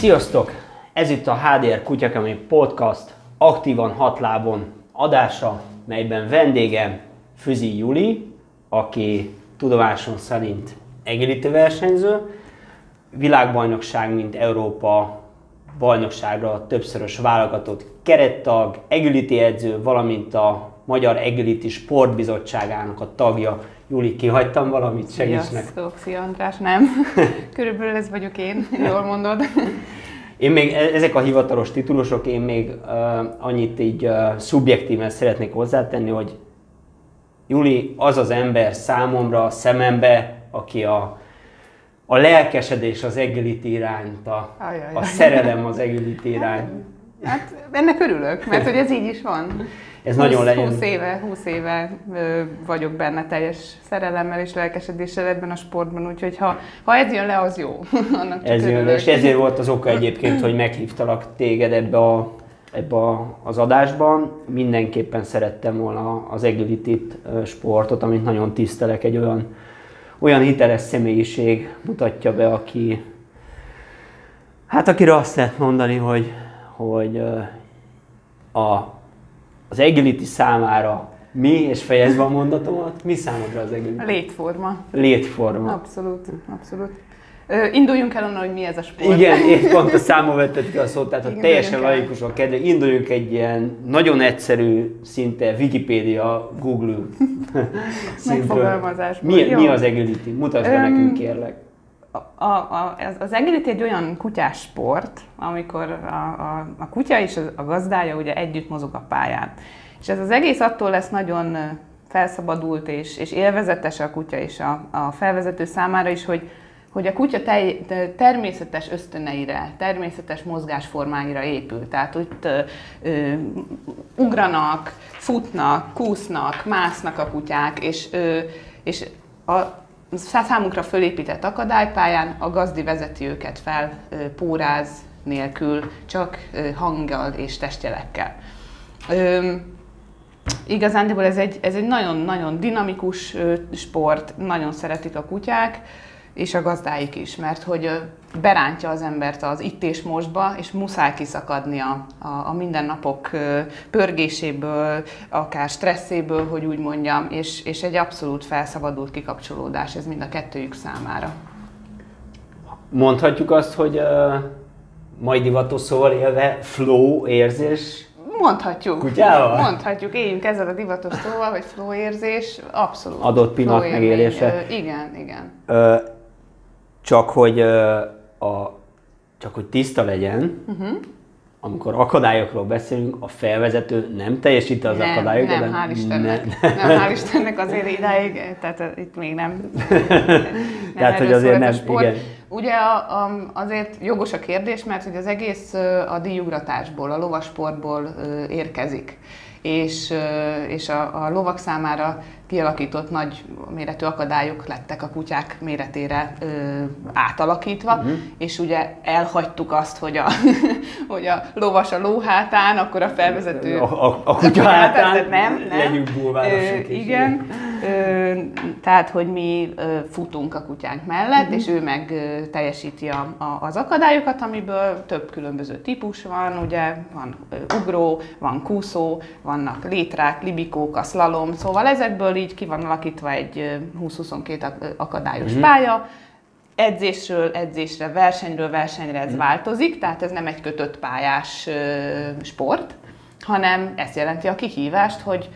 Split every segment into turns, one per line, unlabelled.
Sziasztok! Ez itt a HDR Kutyakemény Podcast aktívan hatlábon adása, melyben vendégem Füzi Juli, aki tudomásom szerint egyenlítő versenyző, világbajnokság, mint Európa bajnokságra többszörös válogatott kerettag, egyenlíti edző, valamint a Magyar Egyenlíti Sportbizottságának a tagja. Juli, kihagytam valamit? Segíts meg!
Sziasztok, szia András, nem. Körülbelül ez vagyok én, jól mondod.
Én még, e- ezek a hivatalos titulusok, én még uh, annyit így uh, szubjektíven szeretnék hozzátenni, hogy Juli az az ember számomra a szemembe, aki a, a lelkesedés az egyenlíti irányt, a,
Ajajaj.
a szerelem az egyenlíti irány.
Hát ennek örülök, mert hogy ez így is van.
Ez nagyon legyen.
20 éve, 20 éve vagyok benne teljes szerelemmel és lelkesedéssel ebben a sportban, úgyhogy ha, ha ez jön le, az jó. Annak
Ez jön,
örülök.
és ezért volt az oka egyébként, hogy meghívtalak téged ebbe, a, ebbe a, az adásban. Mindenképpen szerettem volna az egyenlítit sportot, amit nagyon tisztelek, egy olyan, olyan hiteles személyiség mutatja be, aki, hát akire azt lehet mondani, hogy, hogy a, az egyenlíti számára mi, és fejezd be a mondatomat, mi számodra az
A
egyenlíti?
létforma.
Létforma.
Abszolút, abszolút. Ö, induljunk el onnan, hogy mi ez a sport.
Igen, én pont a számon vetted ki a szót, tehát ha teljesen
induljunk el.
laikus a kedve, induljunk egy ilyen nagyon egyszerű, szinte Wikipédia, Google szintről.
Megfogalmazásból.
Mi,
Jó.
mi az agility? Mutasd be
Öm,
nekünk, kérlek.
A, a, az, agility egy olyan kutyás sport, amikor a, a, a kutya és a, gazdája ugye együtt mozog a pályán. És ez az egész attól lesz nagyon felszabadult és, és élvezetes a kutya és a, a felvezető számára is, hogy, hogy a kutya tej, te- természetes ösztöneire, természetes mozgásformáira épül. Tehát ott ö, ö, ugranak, futnak, kúsznak, másznak a kutyák, és, ö, és a, számunkra fölépített akadálypályán a gazdi vezeti őket fel póráz nélkül, csak hanggal és testjelekkel. Ö, Igazándiból ez egy, ez egy nagyon-nagyon dinamikus sport, nagyon szeretik a kutyák, és a gazdáik is, mert hogy berántja az embert az itt és mostba, és muszáj kiszakadni a, a, mindennapok pörgéséből, akár stresszéből, hogy úgy mondjam, és, és egy abszolút felszabadult kikapcsolódás ez mind a kettőjük számára.
Mondhatjuk azt, hogy uh, majd divatos szóval élve flow érzés
Mondhatjuk.
Kutyával?
Mondhatjuk, éljünk ezzel a divatos szóval, hogy flow érzés, abszolút.
Adott pillanat megélése.
Igen, igen.
Ö, csak hogy a, csak hogy tiszta legyen, uh-huh. amikor akadályokról beszélünk, a felvezető nem teljesíti az
nem,
akadályokat.
Nem, hál' Istennek.
Ne-
Nem, hál' Istennek azért idáig, tehát itt még nem. nem
Tehát, hogy azért nem,
sport.
igen.
Ugye a, a, azért jogos a kérdés, mert hogy az egész a díjugratásból, a lovasportból érkezik. És, és a, a lovak számára kialakított nagy méretű akadályok lettek a kutyák méretére ö, átalakítva, uh-huh. és ugye elhagytuk azt, hogy a, hogy a lovas a ló hátán, akkor a felvezető
A, a, a kutya hátán
tehát nem, nem.
legyünk bulvárosok.
Igen, Ö, tehát, hogy mi ö, futunk a kutyánk mellett,
Mhm.
és ő meg ö, teljesíti a, a, az akadályokat, amiből több különböző típus van, ugye van ö, ugró, van kúszó, vannak létrák, libikók, a slalom, szóval ezekből így ki van alakítva egy ö, 20-22 ak- akadályos
Mhm.
pálya, edzésről edzésre, versenyről versenyre ez változik, tehát ez nem egy kötött pályás sport, hanem ezt jelenti a kihívást, hogy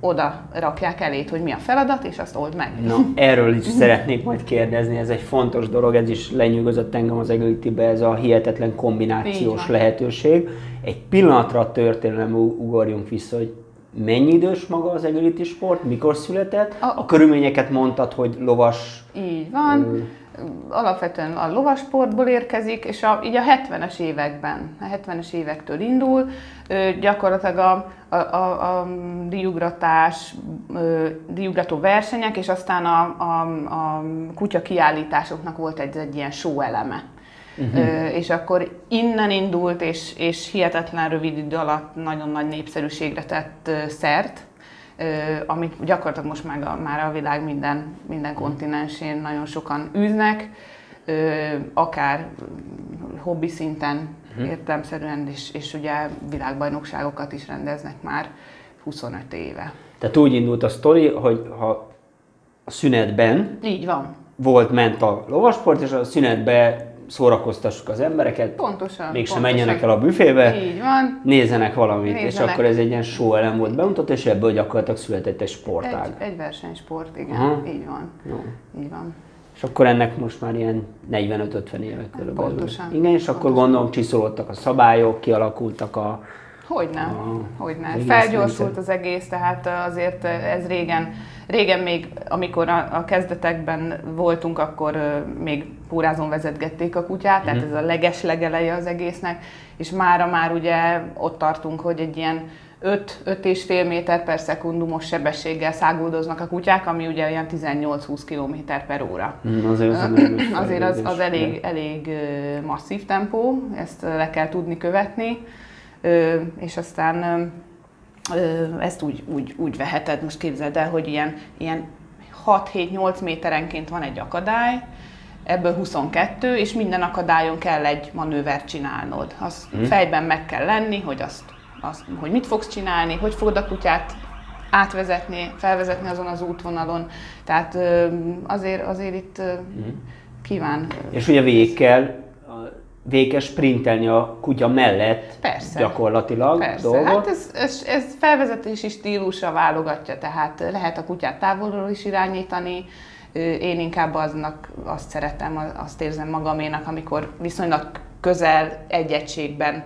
oda rakják elét, hogy mi a feladat, és azt old meg.
Na, erről is szeretnék majd kérdezni, ez egy fontos dolog, ez is lenyűgözött engem az egyenlítibe, ez a hihetetlen kombinációs lehetőség. Egy pillanatra a történelem ugorjunk vissza, hogy mennyi idős maga az egyenlíti sport, mikor született,
A-
a körülményeket mondtad, hogy lovas,
Így van. Alapvetően a lovasportból érkezik, és a, így a 70-es években, a 70-es évektől indul, ö, gyakorlatilag a, a, a, a díjugratás, ö, díjugrató versenyek, és aztán a, a, a kutya kiállításoknak volt egy, egy ilyen show eleme. Uh-huh. És akkor innen indult, és, és hihetetlen rövid idő alatt nagyon nagy népszerűségre tett szert, amit gyakorlatilag most már a, már a világ minden, minden kontinensén nagyon sokan űznek. akár hobbi szinten uh-huh. értelmszerűen, és, és ugye világbajnokságokat is rendeznek már 25 éve.
Tehát úgy indult a sztori, hogy ha a szünetben
Így van.
volt, ment a lovasport, és a szünetben szórakoztassuk az embereket.
Pontosan.
Mégsem
pontosan.
menjenek el a büfébe,
Így van.
nézzenek valamit,
Nézzenek.
és akkor ez egy ilyen show elem volt bemutatva, és ebből gyakorlatilag született egy sportág.
Egy, egy versenysport, igen.
Aha.
Így van.
Jó.
Így van.
És akkor ennek most már ilyen 45-50 éve körülbelül.
Pontosan.
Igen, és akkor
Pontosan.
gondolom csiszolódtak a szabályok, kialakultak a...
Hogyne,
A-
hogyne. Felgyorsult az egész, tehát azért ez régen, régen még, amikor a, a kezdetekben voltunk, akkor még pórázon vezetgették a kutyát, tehát ez a leges legeleje az egésznek, és mára már ugye ott tartunk, hogy egy ilyen 5, 5 és fél méter per szekundumos sebességgel száguldoznak a kutyák, ami ugye olyan 18-20 km per óra.
Hm, Azért az,
Azért az, az elég, elég masszív tempó, ezt le kell tudni követni, és aztán ezt úgy, úgy, úgy veheted, most képzeld el, hogy ilyen, ilyen 6-7-8 méterenként van egy akadály, ebből 22, és minden akadályon kell egy manővert csinálnod. Az
Mhm.
fejben meg kell lenni, hogy azt, azt, hogy mit fogsz csinálni, hogy fogod a kutyát átvezetni, felvezetni azon az útvonalon. Tehát azért, azért itt ö,
Mhm.
kíván.
És ugye végig kell, végig sprintelni a kutya mellett
Persze.
gyakorlatilag
Persze,
dolgot.
hát ez, ez, ez felvezetési stílusra válogatja, tehát lehet a kutyát távolról is irányítani, én inkább aznak azt szeretem, a- azt érzem magaménak, amikor viszonylag közel egy egységben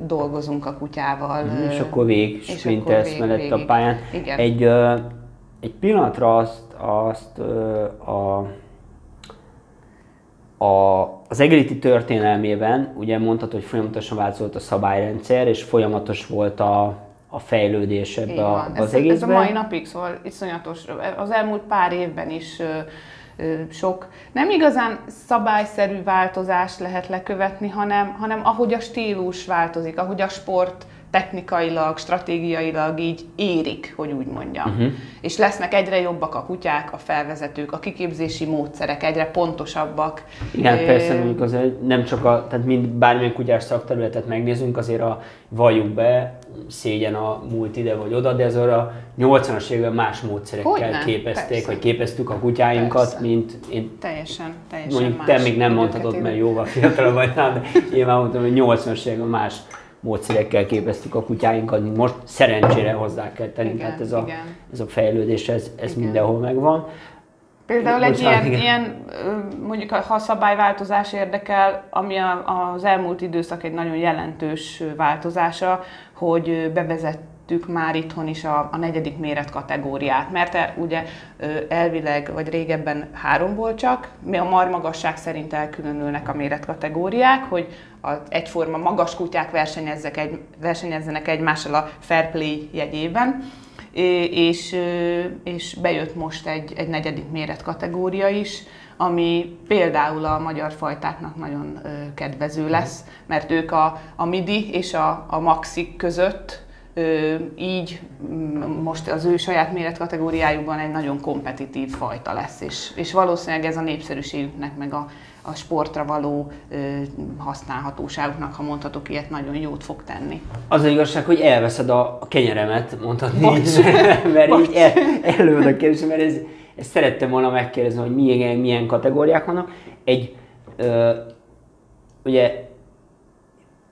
dolgozunk a kutyával. Ö,
és akkor végig sprintelsz mellett a
végig.
pályán.
Igen.
Egy, egy pillanatra azt, azt a, a, az Egriti történelmében ugye mondhatod, hogy folyamatosan változott a szabályrendszer, és folyamatos volt a, a fejlődés ebbe a,
van.
az
Ez, ez a
egészben.
mai napig, szóval iszonyatos. Az elmúlt pár évben is ö, ö, sok, nem igazán szabályszerű változást lehet lekövetni, hanem, hanem ahogy a stílus változik, ahogy a sport technikailag, stratégiailag így érik, hogy úgy mondjam. Uh-huh. És lesznek egyre jobbak a kutyák, a felvezetők, a kiképzési módszerek egyre pontosabbak.
Igen,
Ö,
persze mondjuk azért nem csak a, tehát mind bármilyen kutyás szakterületet megnézünk, azért a valljuk be, szégyen a múlt ide vagy oda, de ez a 80-as években más módszerekkel
Hogyne,
képezték,
persze.
vagy képeztük a kutyáinkat,
Persze.
mint én
Teljesen, teljesen
Mondjuk
más.
te még nem mondhatod, mert jóval fiatalabb vagy de én már mondtam, hogy 80-as években más módszerekkel képeztük a kutyáinkat, most szerencsére hozzá kell tenni.
Igen,
Tehát ez a,
igen.
ez a fejlődés, ez, ez
Igen.
mindenhol megvan.
Például egy
Bocsánat,
ilyen,
igen.
ilyen, mondjuk ha szabályváltozás érdekel, ami a, az elmúlt időszak egy nagyon jelentős változása, hogy ö, bevezettük már itthon is a, a negyedik méret kategóriát, mert e, ugye elvileg, vagy régebben három volt csak, mi a marmagasság szerint elkülönülnek a méretkategóriák, hogy az egyforma magas kutyák versenyezzek egy, versenyezzenek egymással a fair play jegyében, és, és bejött most egy, egy negyedik méret kategória is, ami például a magyar fajtáknak nagyon kedvező lesz, mert ők a, a midi és a, a maxi között így mm, most az ő saját méretkategóriájukban egy nagyon kompetitív fajta lesz, és, és valószínűleg ez a népszerűségüknek, meg a, a sportra való ö, használhatóságuknak, ha mondhatok ilyet, nagyon jót fog tenni.
Az az igazság, hogy elveszed a, a kenyeremet, mondhatni,
Bocs.
mert
Bocs.
így el, előd a kérdés, mert ez, ezt szerettem volna megkérdezni, hogy milyen, milyen kategóriák vannak. Egy, ö, ugye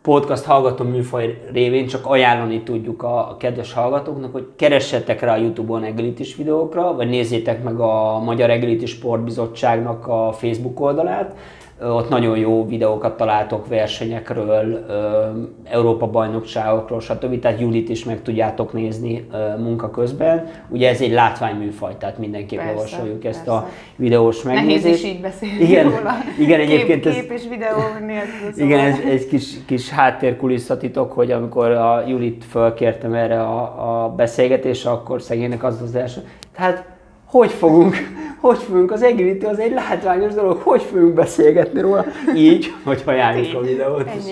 podcast hallgató műfaj révén csak ajánlani tudjuk a, kedves hallgatóknak, hogy keressetek rá a Youtube-on Egelitis videókra, vagy nézzétek meg a Magyar Egelitis Sportbizottságnak a Facebook oldalát. Ott nagyon jó videókat találtok versenyekről, Európa bajnokságokról, stb. Tehát Julit is meg tudjátok nézni munka közben. Ugye ez egy látványműfaj, tehát mindenképp
Persze,
javasoljuk ezt a
persze.
videós
Nehéz
megnézést.
is így beszélni
Igen,
róla.
igen, egyébként
kép,
ez-
kép és videó nélkül. Szóval.
Igen, ez egy kis, kis háttérkulisszatitok, hogy amikor a Julit fölkértem erre a, a beszélgetésre, akkor szegénynek az az első. Tehát hogy fogunk, hogy fogunk, az egility az egy látványos dolog, hogy fogunk beszélgetni róla? Így, hogy ajánljuk a videót. és.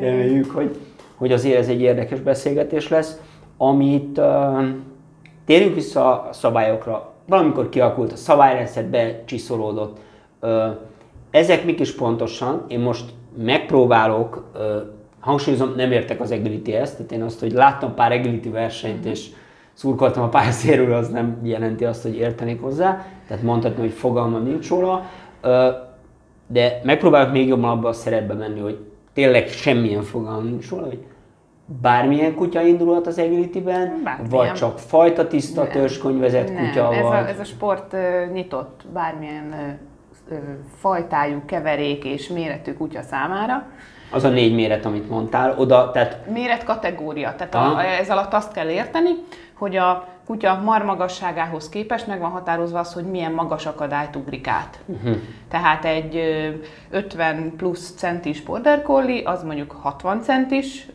Reméljük, hogy, hogy azért ez egy érdekes beszélgetés lesz, amit uh, térjünk vissza a szabályokra. Valamikor kialakult a szabályrendszer, becsiszolódott. Uh, ezek mik is pontosan? Én most megpróbálok, uh, hangsúlyozom, nem értek az agility-hez, tehát én azt, hogy láttam pár agility versenyt, és szurkoltam a pályaszéről, az nem jelenti azt, hogy értenék hozzá, tehát mondhatni, hogy fogalmam nincs róla, uh, de megpróbálok még jobban abba a szerepbe menni, hogy tényleg semmilyen fogalmam nincs róla, hogy bármilyen kutya indulhat az agility-ben, vagy csak fajta tiszta, törzskönyvezett kutya,
ez,
vagy...
a, ez a sport ö, nyitott bármilyen fajtájú, keverék és méretű kutya számára.
Az a négy méret, amit mondtál, oda, tehát
Méret kategória, tehát a, ez alatt azt kell érteni, hogy a kutya marmagasságához képest meg van határozva az, hogy milyen magas akadályt ugrik át. Uh-huh. Tehát egy ö, 50 plusz centis border collie, az mondjuk 60 centis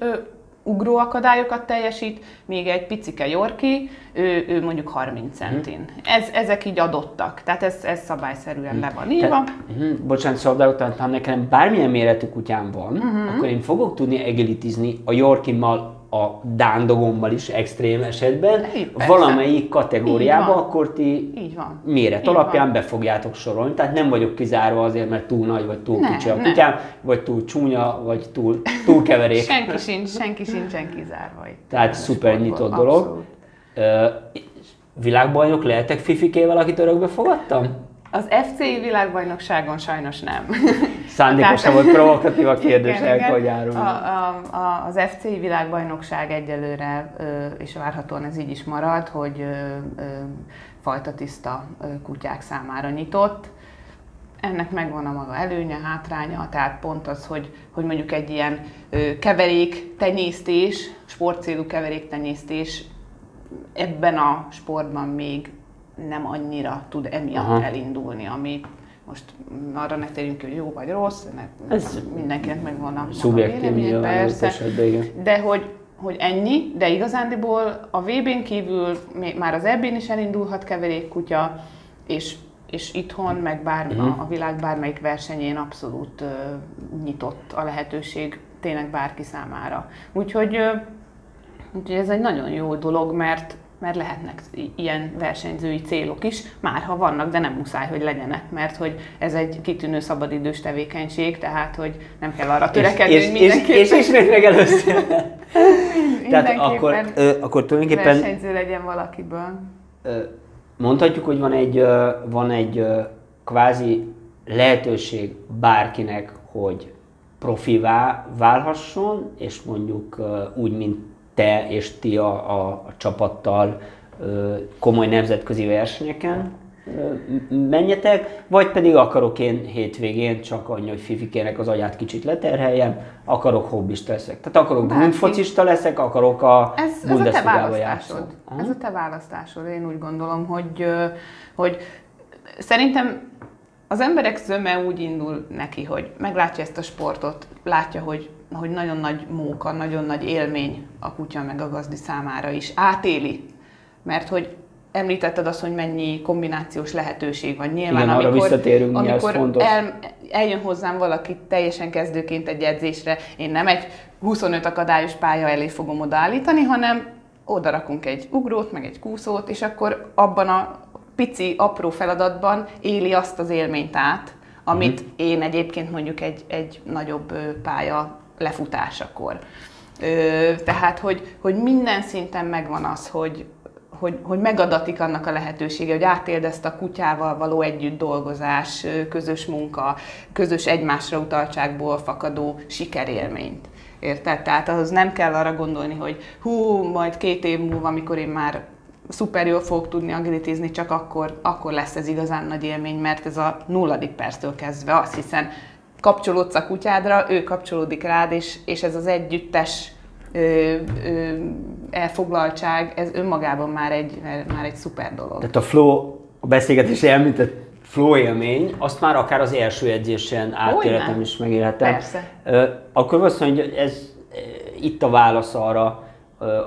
ugró akadályokat teljesít, míg egy picike Yorkie, ő, ő mondjuk 30 centin. Ez, ezek így adottak, tehát ez, ez szabályszerűen le van írva.
Te, uh-huh, bocsánat, szabadalottan, ha nekem bármilyen méretű kutyám van, uh-huh. akkor én fogok tudni egilitizni a Yorkimmal, a dándogommal is extrém esetben,
Így,
valamelyik kategóriába,
Így van.
akkor ti
Így van.
méret
Így
alapján
van.
be fogjátok sorolni, tehát nem vagyok kizárva azért, mert túl nagy, vagy túl
Nem,
kicsi a kutyám, vagy túl csúnya, vagy túl, túl keverék.
Senki sincs, senki sincsen kizárva itt.
Tehát szuper nyitott dolog.
Abszolút.
Ö, világbajnok lehetek fifikével, akit örökbe fogadtam?
Az FCI világbajnokságon sajnos nem.
Szándékosan volt provokatív a kérdés,
Igen,
el hogy árulni.
a, a, a, az FCI világbajnokság egyelőre, és várhatóan ez így is marad, hogy fajta tiszta kutyák számára nyitott. Ennek megvan a maga előnye, hátránya, tehát pont az, hogy, hogy mondjuk egy ilyen keverék tenyésztés, sportcélú keverék tenyésztés ebben a sportban még nem annyira tud emiatt
Aha.
Elindulni, ami most arra ne térjünk ki, hogy jó vagy rossz, ne,
Ez
mindenkinek megvan a
Szubjektív
persze,
esetben, igen.
de hogy, hogy ennyi, de igazándiból a VB-n kívül már az EB-n is elindulhat keverékkutya, és, és itthon, meg bár,
Mhm.
a, világ bármelyik versenyén abszolút ö, nyitott a lehetőség tényleg bárki számára. Úgyhogy, ö, úgyhogy ez egy nagyon jó dolog, mert mert lehetnek ilyen versenyzői célok is, már ha vannak, de nem muszáj, hogy legyenek, mert hogy ez egy kitűnő szabadidős tevékenység, tehát hogy nem kell arra törekedni,
és,
hogy
és, és,
mindenképpen,
és ismét megelőztél. Tehát
mindenképpen
akkor, ö, akkor tulajdonképpen
versenyző legyen valakiből.
ö, mondhatjuk, hogy van egy, ö, van egy ö, kvázi lehetőség bárkinek, hogy profivá válhasson, és mondjuk úgy, mint te és ti a, a, a csapattal komoly nemzetközi versenyeken menjetek, vagy pedig akarok én hétvégén csak annyi, hogy Fifikének az agyát kicsit leterheljem, akarok hobbista leszek. Tehát akarok
Bárki.
grundfocista leszek, akarok a
Ez, ez a te választásod.
Aha.
Ez a te választásod. Én úgy gondolom, hogy, hogy szerintem az emberek zöme úgy indul neki, hogy meglátja ezt a sportot, látja, hogy, hogy nagyon nagy móka, nagyon nagy élmény a kutya meg a gazdi számára is. Átéli. Mert hogy említetted azt, hogy mennyi kombinációs lehetőség van. Nyilván,
Igen, arra visszatérünk,
amikor
fontos.
el, eljön hozzám valaki teljesen kezdőként egy edzésre, én nem egy 25 akadályos pálya elé fogom odaállítani, hanem oda rakunk egy ugrót, meg egy kúszót, és akkor abban a pici, apró feladatban éli azt az élményt át, amit
Mhm.
én egyébként mondjuk egy, egy nagyobb pálya lefutásakor. Tehát, hogy, hogy minden szinten megvan az, hogy, hogy, hogy megadatik annak a lehetősége, hogy átéld ezt a kutyával való együtt dolgozás, közös munka, közös egymásra utaltságból fakadó sikerélményt. Érted? Tehát ahhoz nem kell arra gondolni, hogy hú, majd két év múlva, amikor én már szuper jól fogok tudni agilitizni, csak akkor, akkor lesz ez igazán nagy élmény, mert ez a nulladik perctől kezdve az, hiszen kapcsolódsz a kutyádra, ő kapcsolódik rád, és, és ez az együttes ö, ö, elfoglaltság, ez önmagában már egy, már egy szuper dolog.
Tehát a flow, a beszélgetés említett flow élmény, azt már akár az első edzésen átélhetem is megélhetem.
Persze.
Akkor azt mondja, hogy ez itt a válasz arra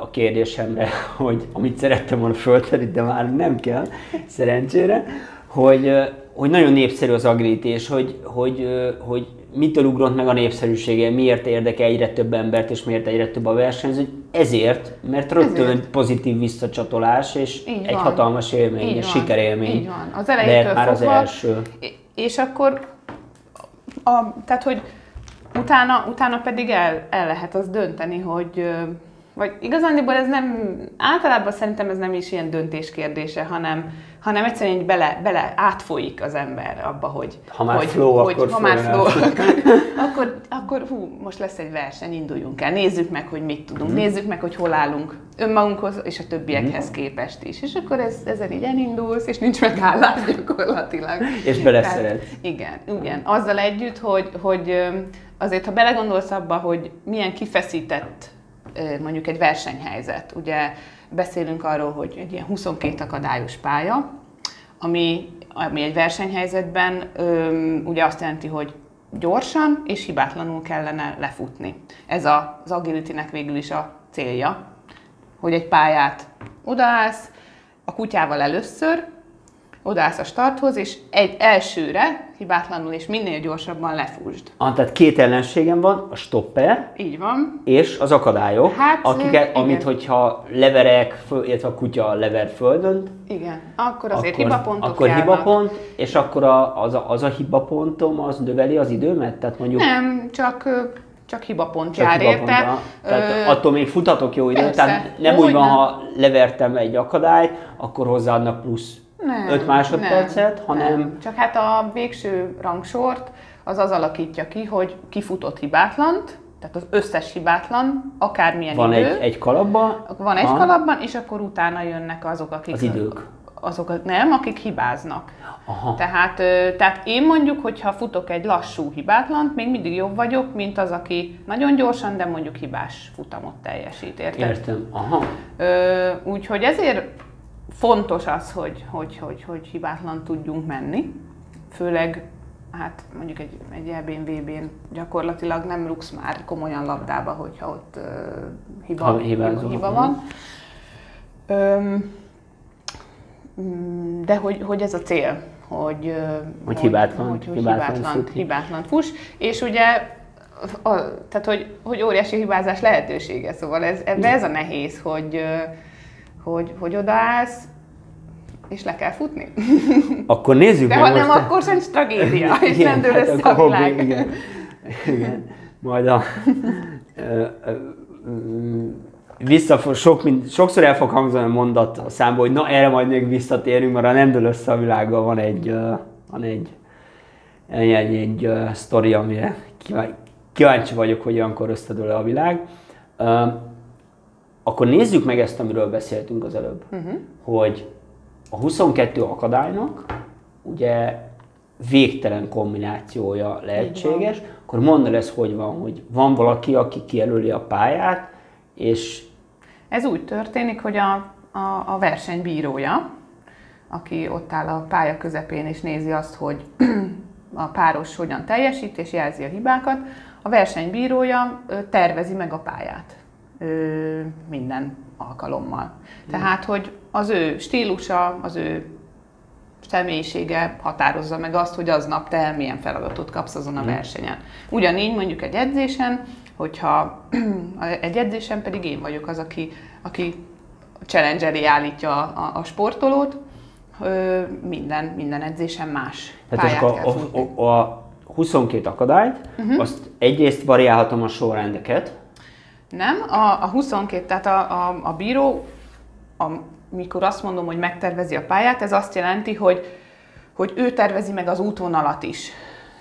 a kérdésemre, hogy amit szerettem volna föltenni, de már nem kell, szerencsére, hogy, hogy nagyon népszerű az agility, és hogy, hogy, hogy mitől ugrott meg a népszerűsége, miért érdekel egyre több embert, és miért egyre több a versenyző. Ezért, mert rögtön
Ezért.
pozitív visszacsatolás, és
Így
egy
van.
hatalmas élmény,
Így
egy
van.
sikerélmény.
Így van. Az elejétől
Lehet már az
fogva,
első.
és akkor a, tehát, hogy utána, utána pedig el, el lehet az dönteni, hogy vagy igazándiból ez nem, általában szerintem ez nem is ilyen döntés kérdése, hanem, hanem egyszerűen így bele, bele átfolyik az ember abba, hogy
Ha már
hogy,
flow,
hogy,
akkor
ha már
flow,
akkor, akkor hú, most lesz egy verseny, induljunk el, nézzük meg, hogy mit tudunk,
Mhm.
nézzük meg, hogy hol állunk önmagunkhoz és a többiekhez képest is. És akkor ez, ezen így elindulsz, és nincs megállás gyakorlatilag.
És beleszeretsz.
Igen, igen. Azzal együtt, hogy, hogy azért, ha belegondolsz abba, hogy milyen kifeszített mondjuk egy versenyhelyzet, ugye beszélünk arról, hogy egy ilyen 22 akadályos pálya, ami, ami egy versenyhelyzetben öm, ugye azt jelenti, hogy gyorsan és hibátlanul kellene lefutni. Ez a, az agility-nek végül is a célja, hogy egy pályát odaállsz, a kutyával először, odaállsz a starthoz, és egy elsőre hibátlanul és minél gyorsabban lefúsd.
Ah, tehát két ellenségem van, a stopper
Így van.
és az akadályok,
Hát,
akiket,
igen.
amit hogyha leverek, föl, illetve a kutya lever földön,
Igen. Akkor azért
akkor,
hibapontok
akkor
járnak.
hibapont, és akkor a, az, a, az a hibapontom az növeli az időmet? Tehát mondjuk
Nem, csak, csak hibapont
csak
jár
hibapont,
érte.
Tehát
Ö,
attól még futhatok jó időt, tehát nem
Hogy
úgy van,
nem.
ha levertem egy akadályt, akkor hozzáadnak plusz
Nem,
5 másodpercet,
nem,
hanem
Nem. Csak hát a végső rangsort az az alakítja ki, hogy kifutott hibátlant, tehát az összes hibátlan, akármilyen
van
idő,
egy, egy kalapba,
van egy
aha,
kalapban, és akkor utána jönnek azok, akik...
Az idők.
Azok, nem, akik hibáznak.
Aha.
Tehát, tehát én mondjuk, hogyha futok egy lassú hibátlant, még mindig jobb vagyok, mint az, aki nagyon gyorsan, de mondjuk hibás futamot teljesít, érted?
Értem. Aha.
Úgyhogy ezért fontos az, hogy, hogy, hogy, hogy hibátlan tudjunk menni, főleg hát mondjuk egy, egy EB-n, VB-n gyakorlatilag nem rúgsz már komolyan labdába, hogyha ott ö, hiba,
Ha
hiba, hiba van. Öm, mm, de hogy, hogy ez a cél, hogy,
Hogy hibátlan-
hogy, hogy
hibátlan
hibátlan, fuss, és ugye a, tehát, hogy, hogy óriási hibázás lehetősége, szóval ez, ebbe ez a nehéz, hogy, hogy, hogy odaállsz, és le kell futni.
Akkor nézzük
De
meg
ha nem,
most...
akkor sem tragédia, és
Igen,
nem dől
hát
össze
akkor
a
hobbi,
világ.
Igen. igen. Majd a... vissza, sok, mind, sokszor el fog hangzani a mondat a számból, hogy na erre majd még visszatérünk, mert ha nem dől össze a világgal, van egy, van egy, egy, egy, egy ö, sztori, amire kíváncsi, kíváncsi vagyok, hogy olyankor összedől a világ. Akkor nézzük meg ezt, amiről beszéltünk az előbb, uh-huh. hogy a 22 akadálynak ugye végtelen kombinációja lehetséges, akkor mondd el ez, hogy van, hogy van valaki, aki kijelöli a pályát, és
Ez úgy történik, hogy a, a, a verseny bírója, aki ott áll a pálya közepén és nézi azt, hogy a páros hogyan teljesít és jelzi a hibákat, a versenybírója tervezi meg a pályát ö, minden alkalommal. Tehát, hogy az ő stílusa, az ő személyisége határozza meg azt, hogy aznap te milyen feladatot kapsz azon a versenyen. Ugyanígy mondjuk egy edzésen, hogyha egy edzésen pedig én vagyok az, aki, aki challenge elé állítja a, a, a sportolót, ö, minden, minden edzésen más
tehát
pályát kell
a,
futni.
a, a 22 akadályt, uh-huh. azt egyrészt variálhatom a sorrendeket,
Nem, a, a 22, tehát a, a, a bíró, amikor azt mondom, hogy megtervezi a pályát, ez azt jelenti, hogy, hogy ő tervezi meg az útvonalat is.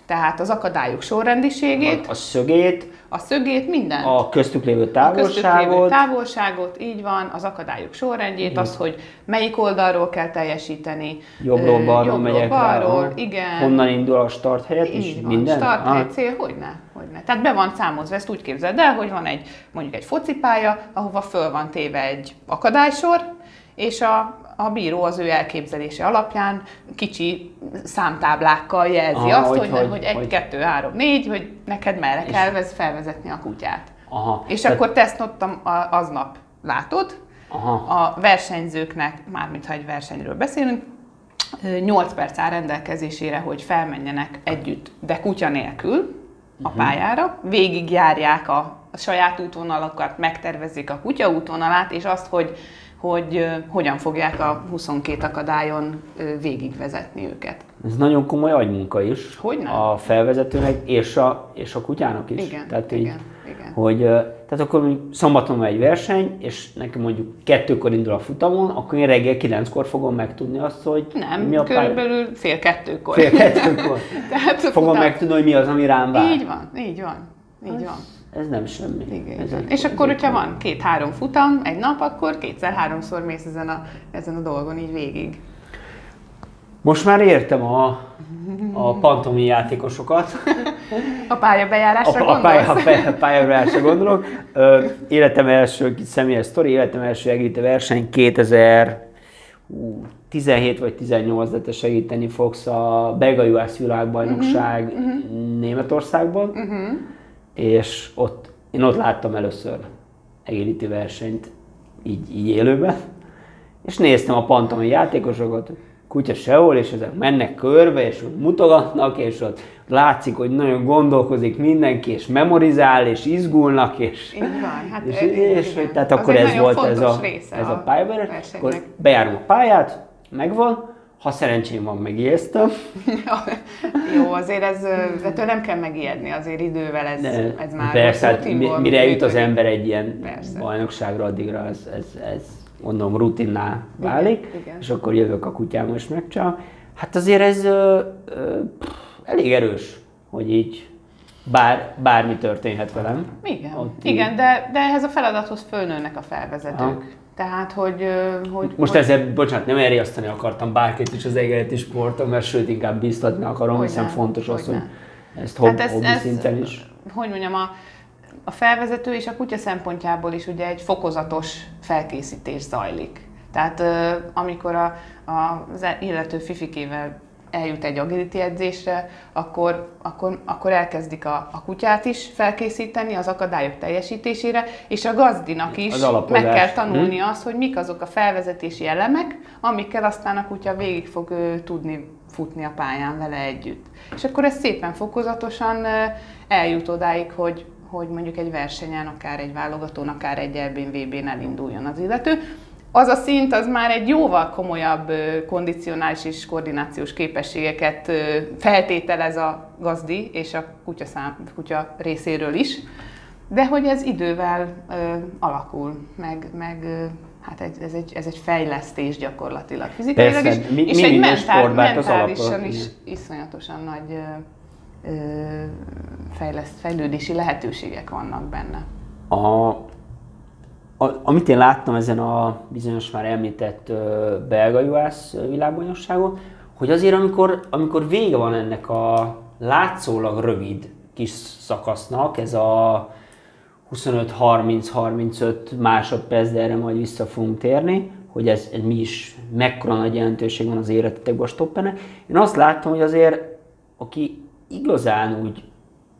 Tehát az akadályok sorrendiségét,
a, a szögét,
a szögét, minden.
a köztük lévő
A köztük lévő
távolságot,
távolságot, így van, az akadályok sorrendjét, az, hogy melyik oldalról kell teljesíteni.
jobbról, balról
jobbról,
megyek
balról, igen.
honnan indul a start helyet, és
Így van,
minden?
start,
Ah,
hely, cél, hogyne, hogyne. Tehát be van számozva, ezt úgy képzeld el, hogy van egy, mondjuk egy focipálya, ahova föl van téve egy akadálysor, és a, a bíró az ő elképzelése alapján kicsi számtáblákkal jelzi
Aha,
azt,
hogy-
hogy,
hogy-
hogy, egy,
hogy-
kettő, három, négy, hogy neked merre kell vez- felvezetni a kutyát.
Aha.
És
Tehát-
akkor te ezt ott a- a- aznap látod,
Aha.
a versenyzőknek, mármint ha egy versenyről beszélünk, 8 perc áll rendelkezésére, hogy felmenjenek együtt, de kutya nélkül a pályára, végigjárják a, a saját útvonalakat, megtervezik a kutya útvonalát, és azt, hogy, hogy hogyan fogják a 22 akadályon végigvezetni őket.
Ez nagyon komoly agymunka is.
Hogyne?
A felvezetőnek és a, és a kutyának is.
Igen,
tehát,
igen,
így,
igen.
Hogy, tehát akkor mondjuk szombaton van egy verseny, és nekem mondjuk kettőkor indul a futamon, akkor én reggel kilenckor fogom megtudni azt, hogy
Nem,
mi a
körülbelül fél kettőkor.
Fél kettőkor.
Tehát
Fogom
futam-
megtudni, hogy mi az, ami rám vár.
Így van, így van, így van.
Ez nem semmi.
Igen,
ez
igen.
egy-
És
ez
akkor, hogyha van két-három futam egy nap, akkor kétszer-háromszor mész ezen a, ezen a dolgon így végig.
Most már értem a, a pantomi játékosokat.
A pályabejárásra
A, a, pálya, a
gondolsz?
pálya, pályabrása gondolok. Ö, életem első személyes sztori, életem első egríte verseny 2017 vagy 18, de te segíteni fogsz a belga világbajnokság uh-huh. Németországban, uh-huh. És ott, én ott láttam először egériti versenyt így, így élőben, és néztem a pantomi játékosokat, kutya sehol, és ezek mennek körbe, és ott mutogatnak, és ott látszik, hogy nagyon gondolkozik mindenki, és memorizál, és izgulnak, és,
Így van, hát
és,
ö,
és,
igen.
tehát akkor ez volt ez a,
része
ez a
a
pályabere, akkor bejárom a pályát, megvan, ha szerencsém van, megijesztem,
Jó, azért ez, ettől nem kell megijedni, azért idővel ez,
de
ez már
persze, hát
rutinból
mire jut az ember egy ilyen
Persze.
bajnokságra, addigra ez, ez, ez mondom rutinná válik,
igen.
és akkor jövök a kutyám és megcsinálom. Hát azért ez ö, ö, pff, elég erős, hogy így bár, bármi történhet velem.
Igen,
Ott így-
igen de, de ehhez a feladathoz fölnőnek a felvezetők.
Aha.
Tehát, hogy... hogy
Most
hogy,
ezzel, bocsánat, nem elriasztani akartam bárkit is az egereti sporton, mert sőt, inkább biztatni akarom,
Hogyne,
hiszen fontos az, hogy ezt hobb,
Hát ez,
hobbi
ez,
szinten is.
hogy mondjam, a, a felvezető és a kutya szempontjából is ugye egy fokozatos felkészítés zajlik. Tehát amikor a, a, az illető fifikével eljut egy agility edzésre, akkor, akkor, akkor elkezdik a, a kutyát is felkészíteni az akadályok teljesítésére, és a gazdinak is
Az
meg kell tanulni azt, hogy mik azok a felvezetési elemek, amikkel aztán a kutya végig fog ö, tudni futni a pályán vele együtt. És akkor ez szépen fokozatosan eljut odáig, hogy, hogy mondjuk egy versenyen, akár egy válogatón, akár egy EB-n, VB-n elinduljon az illető. Az a szint az már egy jóval komolyabb kondicionális és koordinációs képességeket feltételez a gazdi és a kutya, szám, kutya részéről is, de hogy ez idővel ö, alakul, meg, meg ö, hát egy, ez, egy, ez egy fejlesztés gyakorlatilag fizikailag
Persze,
is,
mi-
és
mi
egy mentál, mentálisan is
igen.
iszonyatosan nagy ö, fejleszt, fejlődési lehetőségek vannak benne.
A, amit én láttam ezen a bizonyos már említett belga juhász világbajnokságon, hogy azért amikor, amikor vége van ennek a látszólag rövid kis szakasznak, ez a 25-30-35 másodperc, de erre majd vissza fogunk térni, hogy ez, ez mi is, mekkora nagy jelentőség van az életetekben a stoppene. Én azt láttam, hogy azért, aki igazán úgy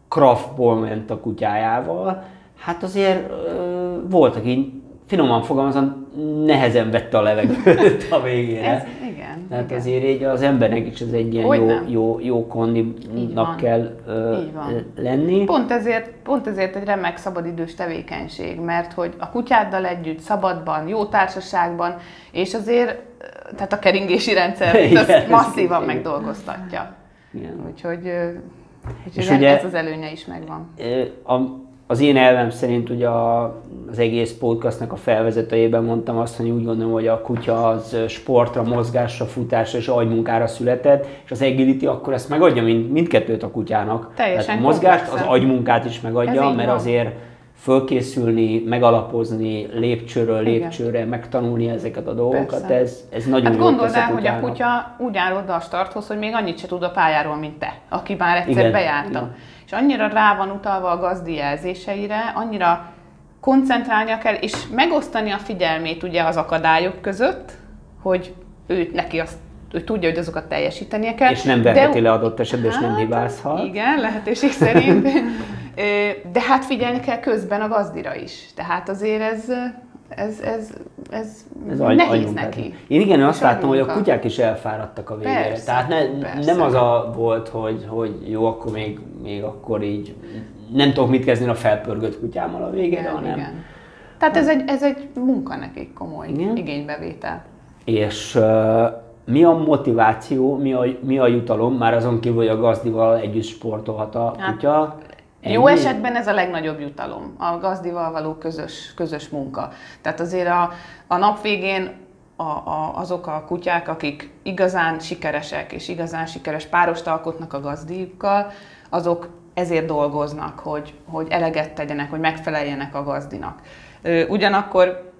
craftból ment a kutyájával, hát azért voltak így, finoman fogalmazom, nehezen vette a levegőt a végére.
Ez, igen,
Tehát
igen.
azért így az embernek is ez egy ilyen
Hogy
jó,
nem.
jó, jó kondinak kell ö, lenni.
Pont ezért, pont ezért egy remek szabadidős tevékenység, mert hogy a kutyáddal együtt, szabadban, jó társaságban, és azért, tehát a keringési rendszer ezt
ez-
masszívan
igen.
megdolgoztatja.
Igen.
Úgyhogy, úgyhogy
És
ez,
ugye-
ez az előnye is megvan.
A, az én elvem szerint ugye a, az egész podcastnak a felvezetőjében mondtam azt, hogy úgy gondolom, hogy a kutya az sportra, mozgásra, futásra és agymunkára született, és az agility akkor ezt megadja mind, mindkettőt a kutyának.
Teljesen
Tehát a mozgást, az agymunkát is megadja, mert
van.
azért fölkészülni, megalapozni, lépcsőről
Igen.
lépcsőre, megtanulni ezeket a dolgokat,
Persze.
ez, ez nagyon
Hát gondold el, hogy a kutya úgy áll oda a starthoz, hogy még annyit se tud a pályáról, mint te, aki már egyszer
Igen,
bejárta.
igen.
És annyira rá van utalva a gazdi jelzéseire, annyira koncentrálnia kell, és megosztani a figyelmét ugye az akadályok között, hogy ő neki azt ő tudja, hogy azokat teljesítenie kell.
És nem
de-
verheti le adott esetben, és nem
Hát,
hibázhat.
Igen, lehetőség szerint. De hát figyelni kell közben a gazdira is. Tehát azért ez, ez, ez, ez,
Ez agy,
nehéz
agymunkát.
neki.
Én igen, én
És
azt láttam, hogy a kutyák is elfáradtak a végére.
Persze,
Tehát ne,
persze.
nem az a volt, hogy, hogy jó, akkor még, még akkor így nem tudok mit kezdeni a felpörgött kutyámmal a végére,
Igen,
hanem,
igen. Tehát ez egy, ez egy munka nekik komoly
Igen.
igénybevétel.
És uh, mi a motiváció, mi a, mi a jutalom, már azon kívül, hogy a gazdival együtt sportolhat a
Hát,
kutya?
Jó esetben ez a legnagyobb jutalom, a gazdival való közös, közös munka. Tehát azért a, a nap végén a, a, azok a kutyák, akik igazán sikeresek és igazán sikeres párost alkotnak a gazdikkal, azok ezért dolgoznak, hogy, hogy eleget tegyenek, hogy megfeleljenek a gazdinak. Ugyanakkor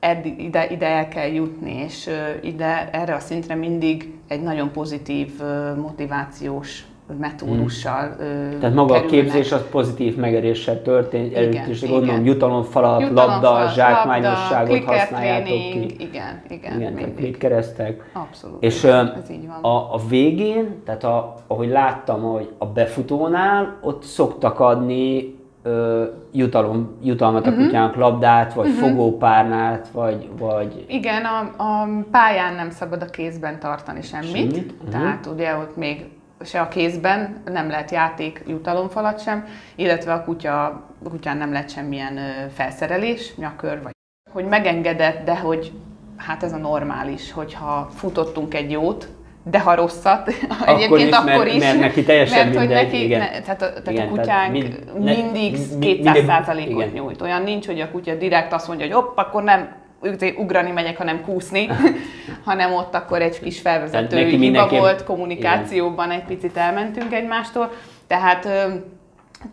eddig, ide, ide el kell jutni, és ide, erre a szintre mindig egy nagyon pozitív motivációs metódussal ö,
Tehát maga a
kerülnek.
képzés az pozitív megeréssel történt,
Igen, igen.
gondolom jutalomfalat,
Jutalomfalat,
labda,
labda,
zsákmányosságot
clicker
használjátok
training,
ki.
Igen, igen,
Igen,
mindig.
keresztek.
Abszolút.
És ö,
ez így van.
a, a végén, tehát a, ahogy láttam, hogy a befutónál, ott szoktak adni ö, jutalom, jutalmat a kutyának, labdát, vagy fogópárnát, vagy, vagy
Igen, a, a pályán nem szabad a kézben tartani semmit,
Semmit, mhm.
tehát ugye ott még se a kézben nem lehet játék jutalomfalat sem, illetve a kutya, a kutyán nem lehet semmilyen felszerelés, nyakör vagy hogy megengedett, de hogy hát ez a normális, hogyha futottunk egy jót, de ha rosszat, egyébként
is, mert-
akkor is,
mert neki teljesen
mert hogy neki,
igen.
Ne, tehát, a, tehát
Igen,
a
tehát
kutyánk
mind- ne-
mindig
mi-
200
mindegy-
százalékot
igen.
nyújt. Olyan nincs, hogy a kutya direkt azt mondja, hogy hopp, akkor nem ugrani megyek, hanem kúszni, hanem ott akkor egy kis felvezető hiba volt, kommunikációban egy picit elmentünk egymástól. Tehát,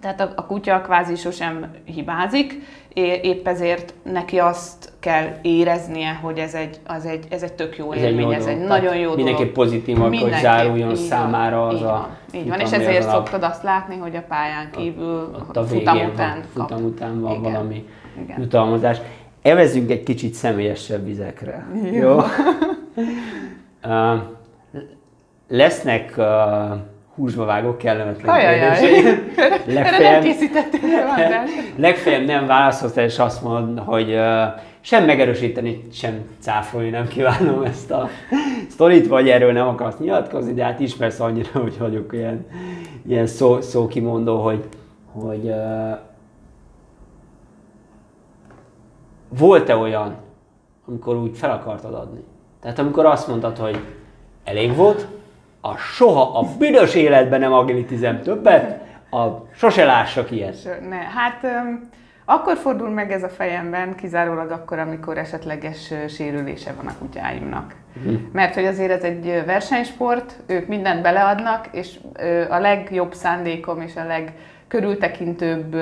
tehát a, a kutya kvázi sosem hibázik, épp ezért neki azt kell éreznie, hogy ez egy, az egy, ez egy tök jó
ez egy
élmény,
jó
ez egy nagyon jó
Mindenképp
dolog.
pozitívan, hogy
Mindenképp,
záruljon
így van,
számára az
így
a
van, Így van, és ezért
az a-
szoktad azt látni, hogy a pályán kívül
ott a
futam
végén
után
van, futam után van
Igen.
valami
Igen.
jutalmazás. Evezünk egy kicsit személyesebb vizekre. Jó?
Jó.
Uh, lesznek uh, húsba vágó kellemetlen
Ajajaj. Erre nem
Legfeljebb, legfeljebb nem válaszolsz és azt mondod, hogy uh, sem megerősíteni, sem cáfolni nem kívánom ezt a sztorit, vagy erről nem akarsz nyilatkozni, de hát ismersz annyira, hogy vagyok ilyen, ilyen szó, szókimondó, hogy, hogy uh, volt-e olyan, amikor úgy fel akartad adni? Tehát amikor azt mondtad, hogy elég volt, a soha a büdös életben nem agilitizem többet, a sose lássak ilyet.
Ne, hát öm, akkor fordul meg ez a fejemben, kizárólag akkor, amikor esetleges sérülése van a kutyáimnak. Mert hogy azért ez egy versenysport, ők mindent beleadnak, és a legjobb szándékom és a legkörültekintőbb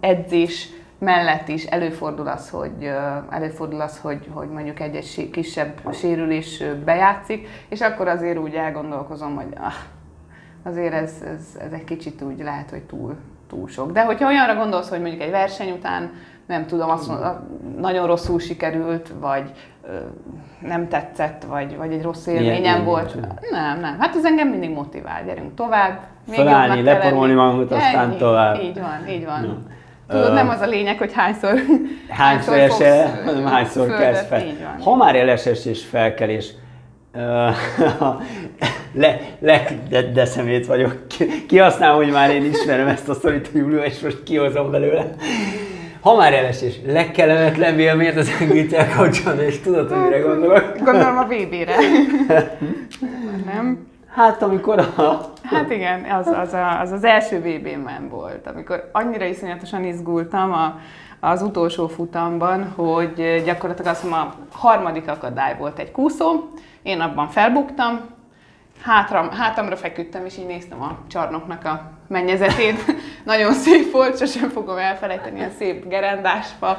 edzés mellett is előfordul az, hogy, előfordul az, hogy, hogy mondjuk egy-egy kisebb sérülés bejátszik, és akkor azért úgy elgondolkozom, hogy ah, azért ez, ez, ez egy kicsit úgy lehet, hogy túl, túl sok. De hogyha olyanra gondolsz, hogy mondjuk egy verseny után, nem tudom, azt mondod, nagyon rosszul sikerült, vagy ö, nem tetszett, vagy, vagy egy rossz
Ilyen-
élményem
ilyen
volt.
nincs,
Nem, nem. Hát ez engem mindig motivál. Gyerünk tovább. Még
Felállni, leporolni magunkat, aztán tovább.
Így van, így van.
Jó.
Tudod, nem az a lényeg, hogy hányszor,
Hányszor
fogsz,
esel, hanem hányszor kezd fel. Ha már elesés és felkelés, le, le de, de szemét vagyok. Ki- Kihasználom, hogy már én ismerem ezt a szorít, Júlió, és most kihozom belőle. Ha már elesés, legkellemetlen élményt az engedélytel kapcsolatban, és tudod, hogy mire gondolok?
Gondolom a VB-re. nem?
Hát amikor a...
Hát igen, az az, a, az, az első VB-ben volt, amikor annyira iszonyatosan izgultam a, az utolsó futamban, hogy gyakorlatilag azt mondom, a harmadik akadály volt egy kúszó, én abban felbuktam, hátra, hátamra feküdtem, és így néztem a csarnoknak a mennyezetét. Nagyon szép volt, sosem fogom elfelejteni, ilyen szép gerendásfa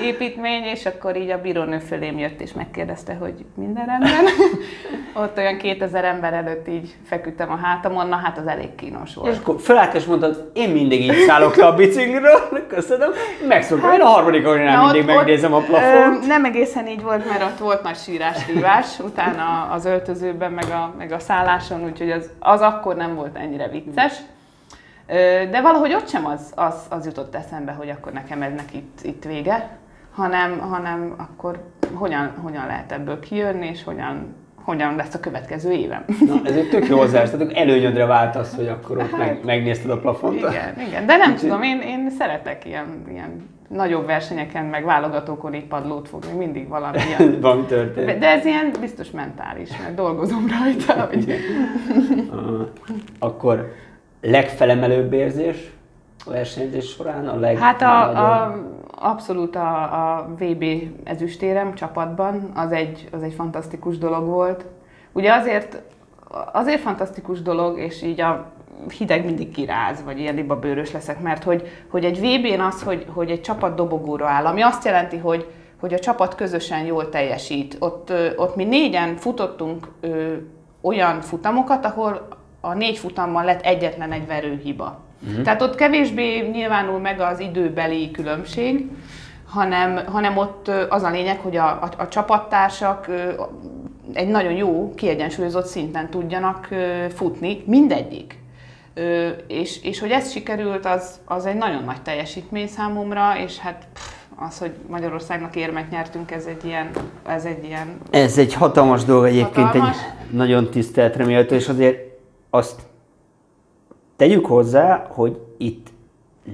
építmény, és akkor így a bírónő fölém jött, és megkérdezte, hogy minden rendben. Ott olyan 2000 ember előtt így feküdtem a hátamon, na hát az elég kínos
És
volt.
akkor felállt és mondtad, én mindig így szállok le a bicikliről, köszönöm, megszoktam, én a harmadik
Na,
mindig
ott-
megnézem a plafont.
Ö, nem egészen így volt, mert ott volt nagy sírás-rívás, utána az öltözőben, meg a, meg a szálláson, úgyhogy az, az akkor nem volt ennyire vicces. De valahogy ott sem az, az, az jutott eszembe, hogy akkor nekem ennek itt, itt vége, hanem, hanem akkor hogyan, hogyan lehet ebből kijönni, és hogyan, hogyan lesz a következő évem.
Na, ez egy tök jó hozzáállás, tehát előnyödre vált az, hogy akkor ott meg, megnézted a plafont.
Igen, igen, de nem tudom, én, én szeretek ilyen, ilyen nagyobb versenyeken, meg válogatókon így padlót fogni, mindig valami ilyen.
Valami történt.
De ez ilyen biztos mentális, mert dolgozom rajta. Hogy...
Akkor legfelemelőbb érzés versenyzés során? A leg,
Hát a, a, abszolút a, a VB ezüstérem csapatban, az egy, az egy fantasztikus dolog volt. Ugye azért, azért fantasztikus dolog, és így a hideg mindig kiráz, vagy ilyen libabőrös leszek, mert hogy, hogy egy VB-n az, hogy, hogy egy csapat dobogóra áll, ami azt jelenti, hogy, hogy a csapat közösen jól teljesít. Ott, ott mi négyen futottunk ö, olyan futamokat, ahol a négy futammal lett egyetlen egy verőhiba. Uh-huh. Tehát ott kevésbé nyilvánul meg az időbeli különbség, hanem, hanem ott az a lényeg, hogy a, a, a csapattársak egy nagyon jó, kiegyensúlyozott szinten tudjanak futni, mindegyik. És, és hogy ez sikerült, az, az egy nagyon nagy teljesítmény számomra, és hát pff, az, hogy Magyarországnak érmet nyertünk, ez egy ilyen... Ez egy, ilyen
ez egy hatalmas dolog egyébként, hatalmas. egy nagyon tiszteletre méltó, és azért azt tegyük hozzá, hogy itt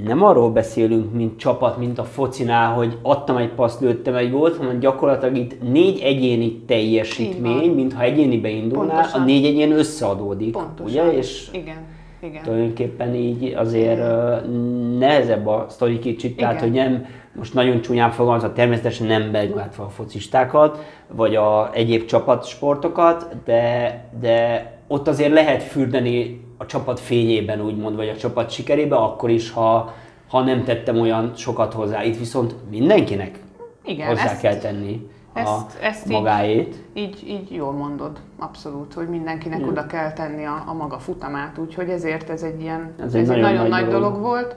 nem arról beszélünk, mint csapat, mint a focinál, hogy adtam egy paszt, lőttem egy gólt, hanem gyakorlatilag itt négy egyéni teljesítmény, mintha egyénibe indulnál, Pontosan. a négy egyén összeadódik. Pontosan. Ugye? És
Igen. Igen.
Tulajdonképpen így azért Igen. nehezebb a sztori kicsit, Igen. tehát hogy nem, most nagyon csúnyán fogalmazva, természetesen nem belátva a focistákat, vagy a egyéb csapatsportokat, de, de ott azért lehet fürdeni a csapat fényében, úgymond, vagy a csapat sikerébe, akkor is, ha, ha nem tettem olyan sokat hozzá. Itt viszont mindenkinek Igen, hozzá ezt, kell tenni ezt, a ezt magáét.
Így, így, így jól mondod, abszolút, hogy mindenkinek Igen. oda kell tenni a, a maga futamát, úgyhogy ezért ez egy ilyen, ez, ez egy, nagyon, nagyon nagy dolog, dolog volt.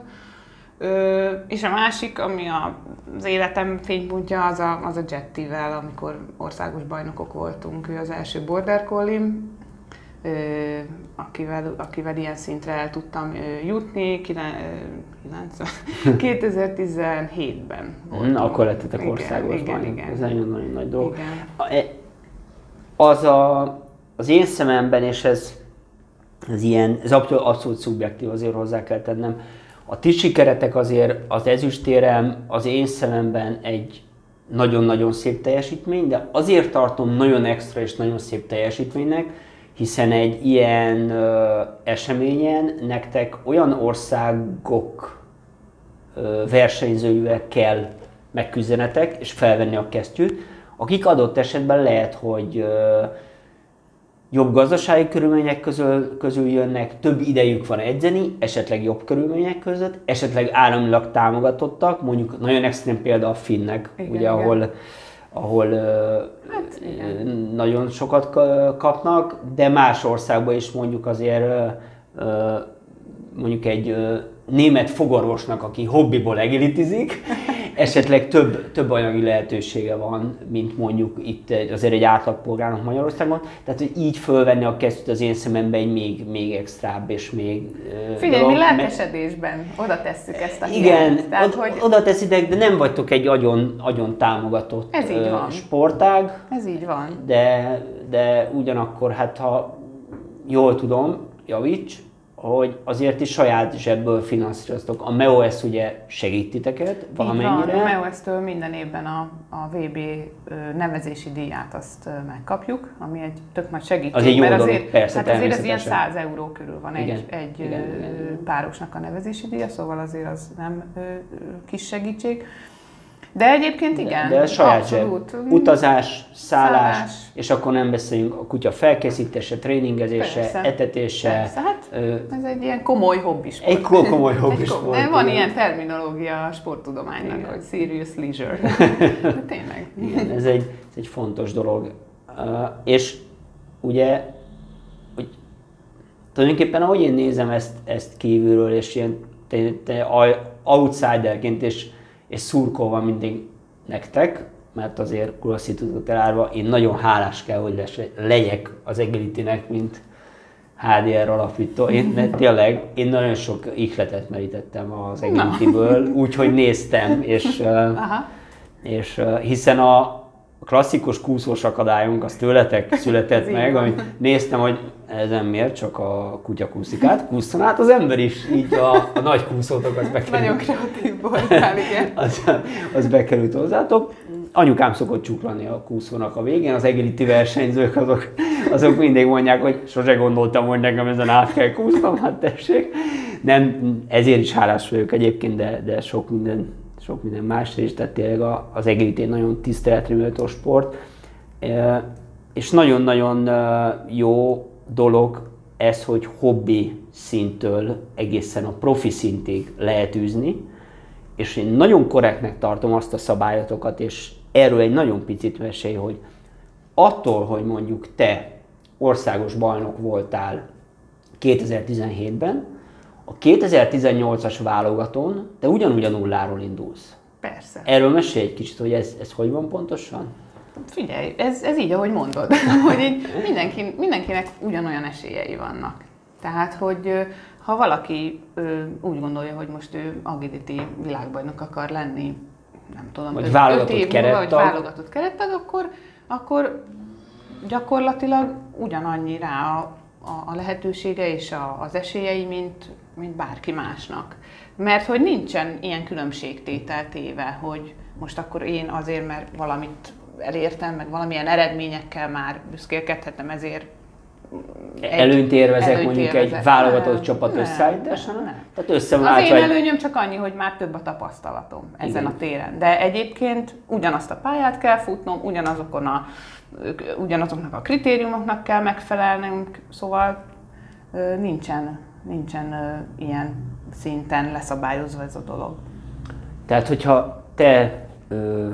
Ö, és a másik, ami a, az életem fénypontja, az a, az a Jettivel, amikor országos bajnokok voltunk. Ő az első border collie akivel, akivel ilyen szintre el tudtam jutni, 2017-ben.
Mm, akkor lettetek országos igen, bajnok. Igen, Ez nagyon-nagyon nagy dolog. Igen. E, az a, az én szememben, és ez, ez ilyen, ez abszolút szubjektív, azért hozzá kell tennem, a ti sikeretek azért az ezüstérem az én szememben egy nagyon-nagyon szép teljesítmény, de azért tartom nagyon extra és nagyon szép teljesítménynek, hiszen egy ilyen ö, eseményen nektek olyan országok ö, versenyzőivel kell megküzdenetek és felvenni a kesztyűt, akik adott esetben lehet, hogy ö, jobb gazdasági körülmények közül, közül jönnek, több idejük van edzeni, esetleg jobb körülmények között, esetleg államilag támogatottak, mondjuk nagyon extrém példa a finnek, igen, ugye, igen. ahol ahol hát, nagyon sokat kapnak, de más országban is mondjuk azért mondjuk egy német fogorvosnak, aki hobbiból egilitizik, esetleg több, több anyagi lehetősége van, mint mondjuk itt azért egy átlagpolgárnak Magyarországon. Tehát, hogy így fölvenni a kesztyűt az én szememben egy még, még extrább és még
Figyelj, dolog, mi lelkesedésben oda tesszük ezt a
Igen, Tehát, od, hogy... oda teszitek, de nem vagytok egy agyon, agyon támogatott
Ez így van.
sportág.
Ez így van.
De, de ugyanakkor, hát ha jól tudom, javíts, hogy azért is saját zsebből finanszíroztok. A MEOS ugye segít titeket valamennyire.
Van, a MEOS-től minden évben a, a VB nevezési díját azt megkapjuk, ami egy tök nagy segítség.
Az egy jó mert dolog, azért, persze,
hát azért ez ilyen 100 euró körül van igen, egy, egy igen, igen. párosnak a nevezési díja, szóval azért az nem kis segítség. De egyébként igen.
De, de saját abszolút. Zseb. Utazás, szállás, szállás, és akkor nem beszéljünk a kutya felkészítése, tréningezése, Persze. etetése.
Persze, hát ö, ez egy ilyen komoly hobbis.
Egy komoly hobbis
sport. De van ilyen terminológia a sporttudománynak, igen. hogy serious leisure. De tényleg.
Igen, ez egy, ez egy fontos dolog. Uh, és ugye, hogy tulajdonképpen ahogy én nézem ezt, ezt kívülről, és ilyen te, te outsiderként, és és szurkolva mindig nektek, mert azért klasszítutot elárva, én nagyon hálás kell, hogy legyek az Egelitynek, mint HDR alapító. Én mert tényleg, én nagyon sok ihletet merítettem az Egalityből, úgyhogy néztem, és, és hiszen a, a klasszikus kúszós akadályunk, az tőletek született meg, amit néztem, hogy ezen miért csak a kutya kúszik át, kúszson át az ember is, így a, a nagy kúszótok az bekerült.
Nagyon kreatív voltál, igen.
az, az bekerült hozzátok. Anyukám szokott csuklani a kúszónak a végén, az egéliti versenyzők azok, azok mindig mondják, hogy sose gondoltam, hogy nekem ezen át kell kúsznom, hát tessék. Nem, ezért is hálás vagyok egyébként, de, de sok minden, sok minden másra is, tehát tényleg az egélit egy nagyon tiszteletre méltó sport. És nagyon-nagyon jó dolog ez, hogy hobbi szinttől egészen a profi szintig lehet űzni, és én nagyon korrektnek tartom azt a szabályotokat, és erről egy nagyon picit mesélj, hogy attól, hogy mondjuk te országos bajnok voltál 2017-ben, a 2018-as válogatón te ugyanúgy a nulláról indulsz.
Persze.
Erről mesélj egy kicsit, hogy ez, ez hogy van pontosan?
Figyelj, ez, ez így, ahogy mondod, hogy így mindenki, mindenkinek ugyanolyan esélyei vannak. Tehát, hogy ha valaki ö, úgy gondolja, hogy most ő agility világbajnok akar lenni, nem tudom,
Vagy válogatott
év múlva, vagy
kerettag.
válogatott kerettag, akkor, akkor gyakorlatilag ugyanannyi rá a, a, a lehetősége és a, az esélyei, mint, mint bárki másnak. Mert hogy nincsen ilyen különbségtétel téve, hogy most akkor én azért, mert valamit elértem, meg valamilyen eredményekkel már büszkélkedhetem, ezért egy-
Előnyt érvezek
előnyt
mondjuk egy
élvezek.
válogatott csapat
nem.
Tehát
Az
összeváltva
én
egy...
előnyöm csak annyi, hogy már több a tapasztalatom ezen
Igen.
a téren. De egyébként ugyanazt a pályát kell futnom, ugyanazokon a, ugyanazoknak a kritériumoknak kell megfelelnünk, szóval nincsen, nincsen ö, ilyen szinten leszabályozva ez a dolog.
Tehát, hogyha te ö,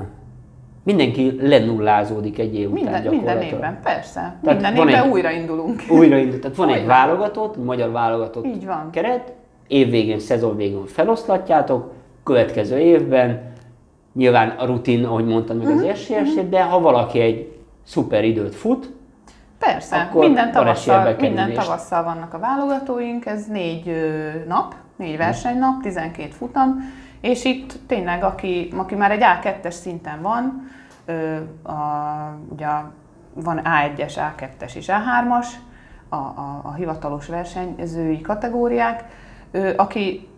mindenki lenullázódik egy év után
Minden, minden
gyakorlatilag.
évben, persze.
Tehát
minden évben
egy-
újraindulunk.
Újraindul. Tehát van egy
Hogyne.
válogatott, magyar válogatott
Így van.
keret, évvégén, szezon végén feloszlatjátok, következő évben, nyilván a rutin, ahogy mondtad, meg
Mhm.
az esélyesét, de ha valaki egy szuper időt fut,
Persze,
Akkor
minden tavasszal, minden tavasszal vannak a válogatóink, ez négy nap, négy versenynap, 12 futam, és itt tényleg, aki, aki már egy A2-es szinten van, a, ugye van A1-es, A2-es és A3-as, a, a, a hivatalos versenyzői kategóriák, aki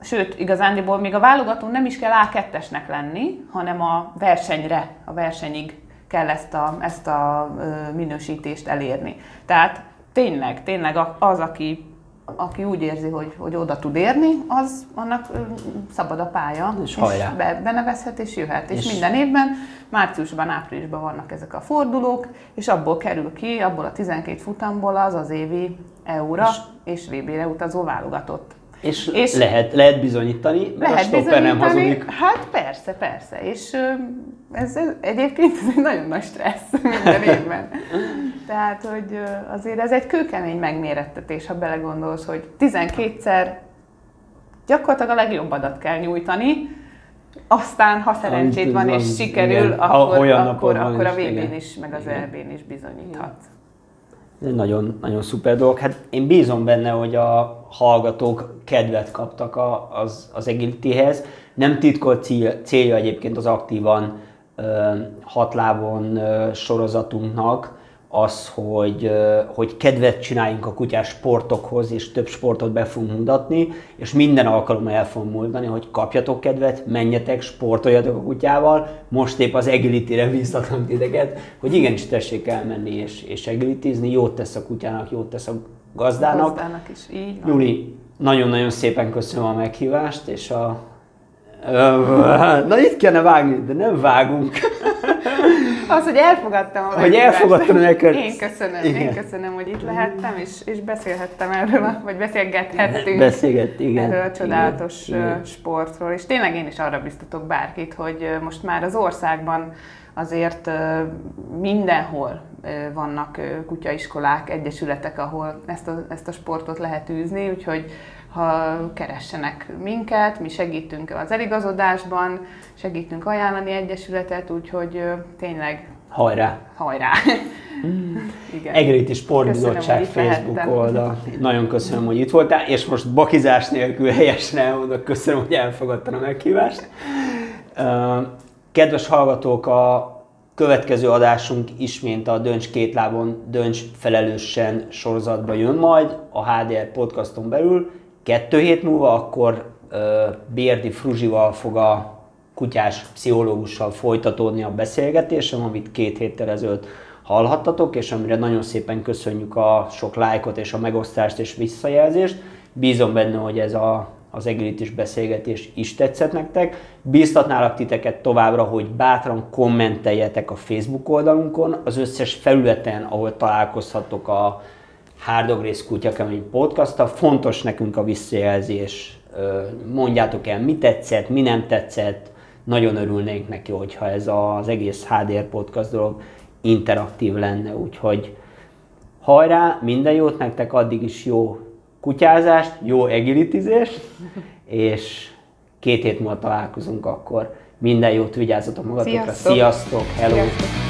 Sőt, igazándiból még a válogatón nem is kell A2-esnek lenni, hanem a versenyre, a versenyig kell ezt a, ezt a minősítést elérni. Tehát tényleg, tényleg az, aki, aki úgy érzi, hogy, hogy oda tud érni, az annak szabad a pálya,
És hajrá.
be, benevezhet és jöhet. És,
És-
és minden évben, márciusban, áprilisban vannak ezek a fordulók, és abból kerül ki, abból a 12 futamból az az évi EU-ra és VB-re utazó válogatott.
És,
És-
lehet, lehet bizonyítani, mert a
Lehet
stopper nem hazudik.
Hát persze, persze. És ez, ez egyébként ez egy nagyon nagy stressz minden évben. Tehát, hogy azért ez egy kőkemény megmérettetés, ha belegondolsz, hogy 12-szer gyakorlatilag a legjobb adat kell nyújtani, aztán, ha szerencséd van és sikerül,
igen. A-
akkor,
olyan
akkor, akkor a VB-n
igen.
is, meg az. EB-n is bizonyíthatsz.
Nagyon, nagyon szuper dolog. Hát én bízom benne, hogy a hallgatók kedvet kaptak a, az, az agilityhez. Nem titkolt cél, célja egyébként az aktívan hatlábon sorozatunknak az, hogy, hogy kedvet csináljunk a kutyás sportokhoz, és több sportot be fogunk mutatni, és minden alkalommal el fogom mondani, hogy kapjatok kedvet, menjetek, sportoljatok a kutyával, most épp az agility-re bíztatom titeket, hogy igenis tessék elmenni és, és agilityzni, jót tesz a kutyának, jót tesz a gazdának.
Gazdának is így van.
Júli, nagyon-nagyon szépen köszönöm a meghívást, és a... Na itt kellene vágni, de nem vágunk.
Az, hogy elfogadtam a
Hogy elfogadtam neked.
Én köszönöm,
Igen.
én köszönöm, hogy itt lehettem, és, és beszélhettem erről, a- vagy beszélgethettünk
Beszélgett, igen.
erről a csodálatos
Igen,
sportról. És tényleg én is arra biztatok bárkit, hogy most már az országban azért mindenhol vannak kutyaiskolák, egyesületek, ahol ezt a, ezt a sportot lehet űzni, úgyhogy ha keressenek minket, mi segítünk az eligazodásban, segítünk ajánlani egyesületet, úgyhogy tényleg
Hajrá!
hajrá! Igen.
Egriti Sportbizottság Facebook
lehettem.
oldal. Nagyon köszönöm, hogy itt voltál, és most bakizás nélkül helyesen elmondok, köszönöm, hogy elfogadtad a meghívást. Kedves hallgatók, a következő adásunk ismét a Döncs két lábon, Döncs felelősen sorozatba jön majd a HDR podcaston belül. Kettő hét múlva akkor Bérdi Fruzsival fog a kutyás pszichológussal folytatódni a beszélgetésem, amit két héttel ezelőtt hallhattatok, és amire nagyon szépen köszönjük a sok lájkot és a megosztást és visszajelzést. Bízom benne, hogy ez a, az egritis beszélgetés is tetszett nektek. Bíztatnálak titeket továbbra, hogy bátran kommenteljetek a Facebook oldalunkon, az összes felületen, ahol találkozhatok a Hárdogrész Kutyakemény podcasttal. Fontos nekünk a visszajelzés. Mondjátok el, mi tetszett, mi nem tetszett. Nagyon örülnénk neki, hogyha ez az egész HDR podcast dolog interaktív lenne, úgyhogy hajrá, minden jót nektek, addig is jó kutyázást, jó egilitizést, és két hét múlva találkozunk akkor. Minden jót, vigyázzatok magatokra,
Sziasztok!
sziasztok hello!
Sziasztok.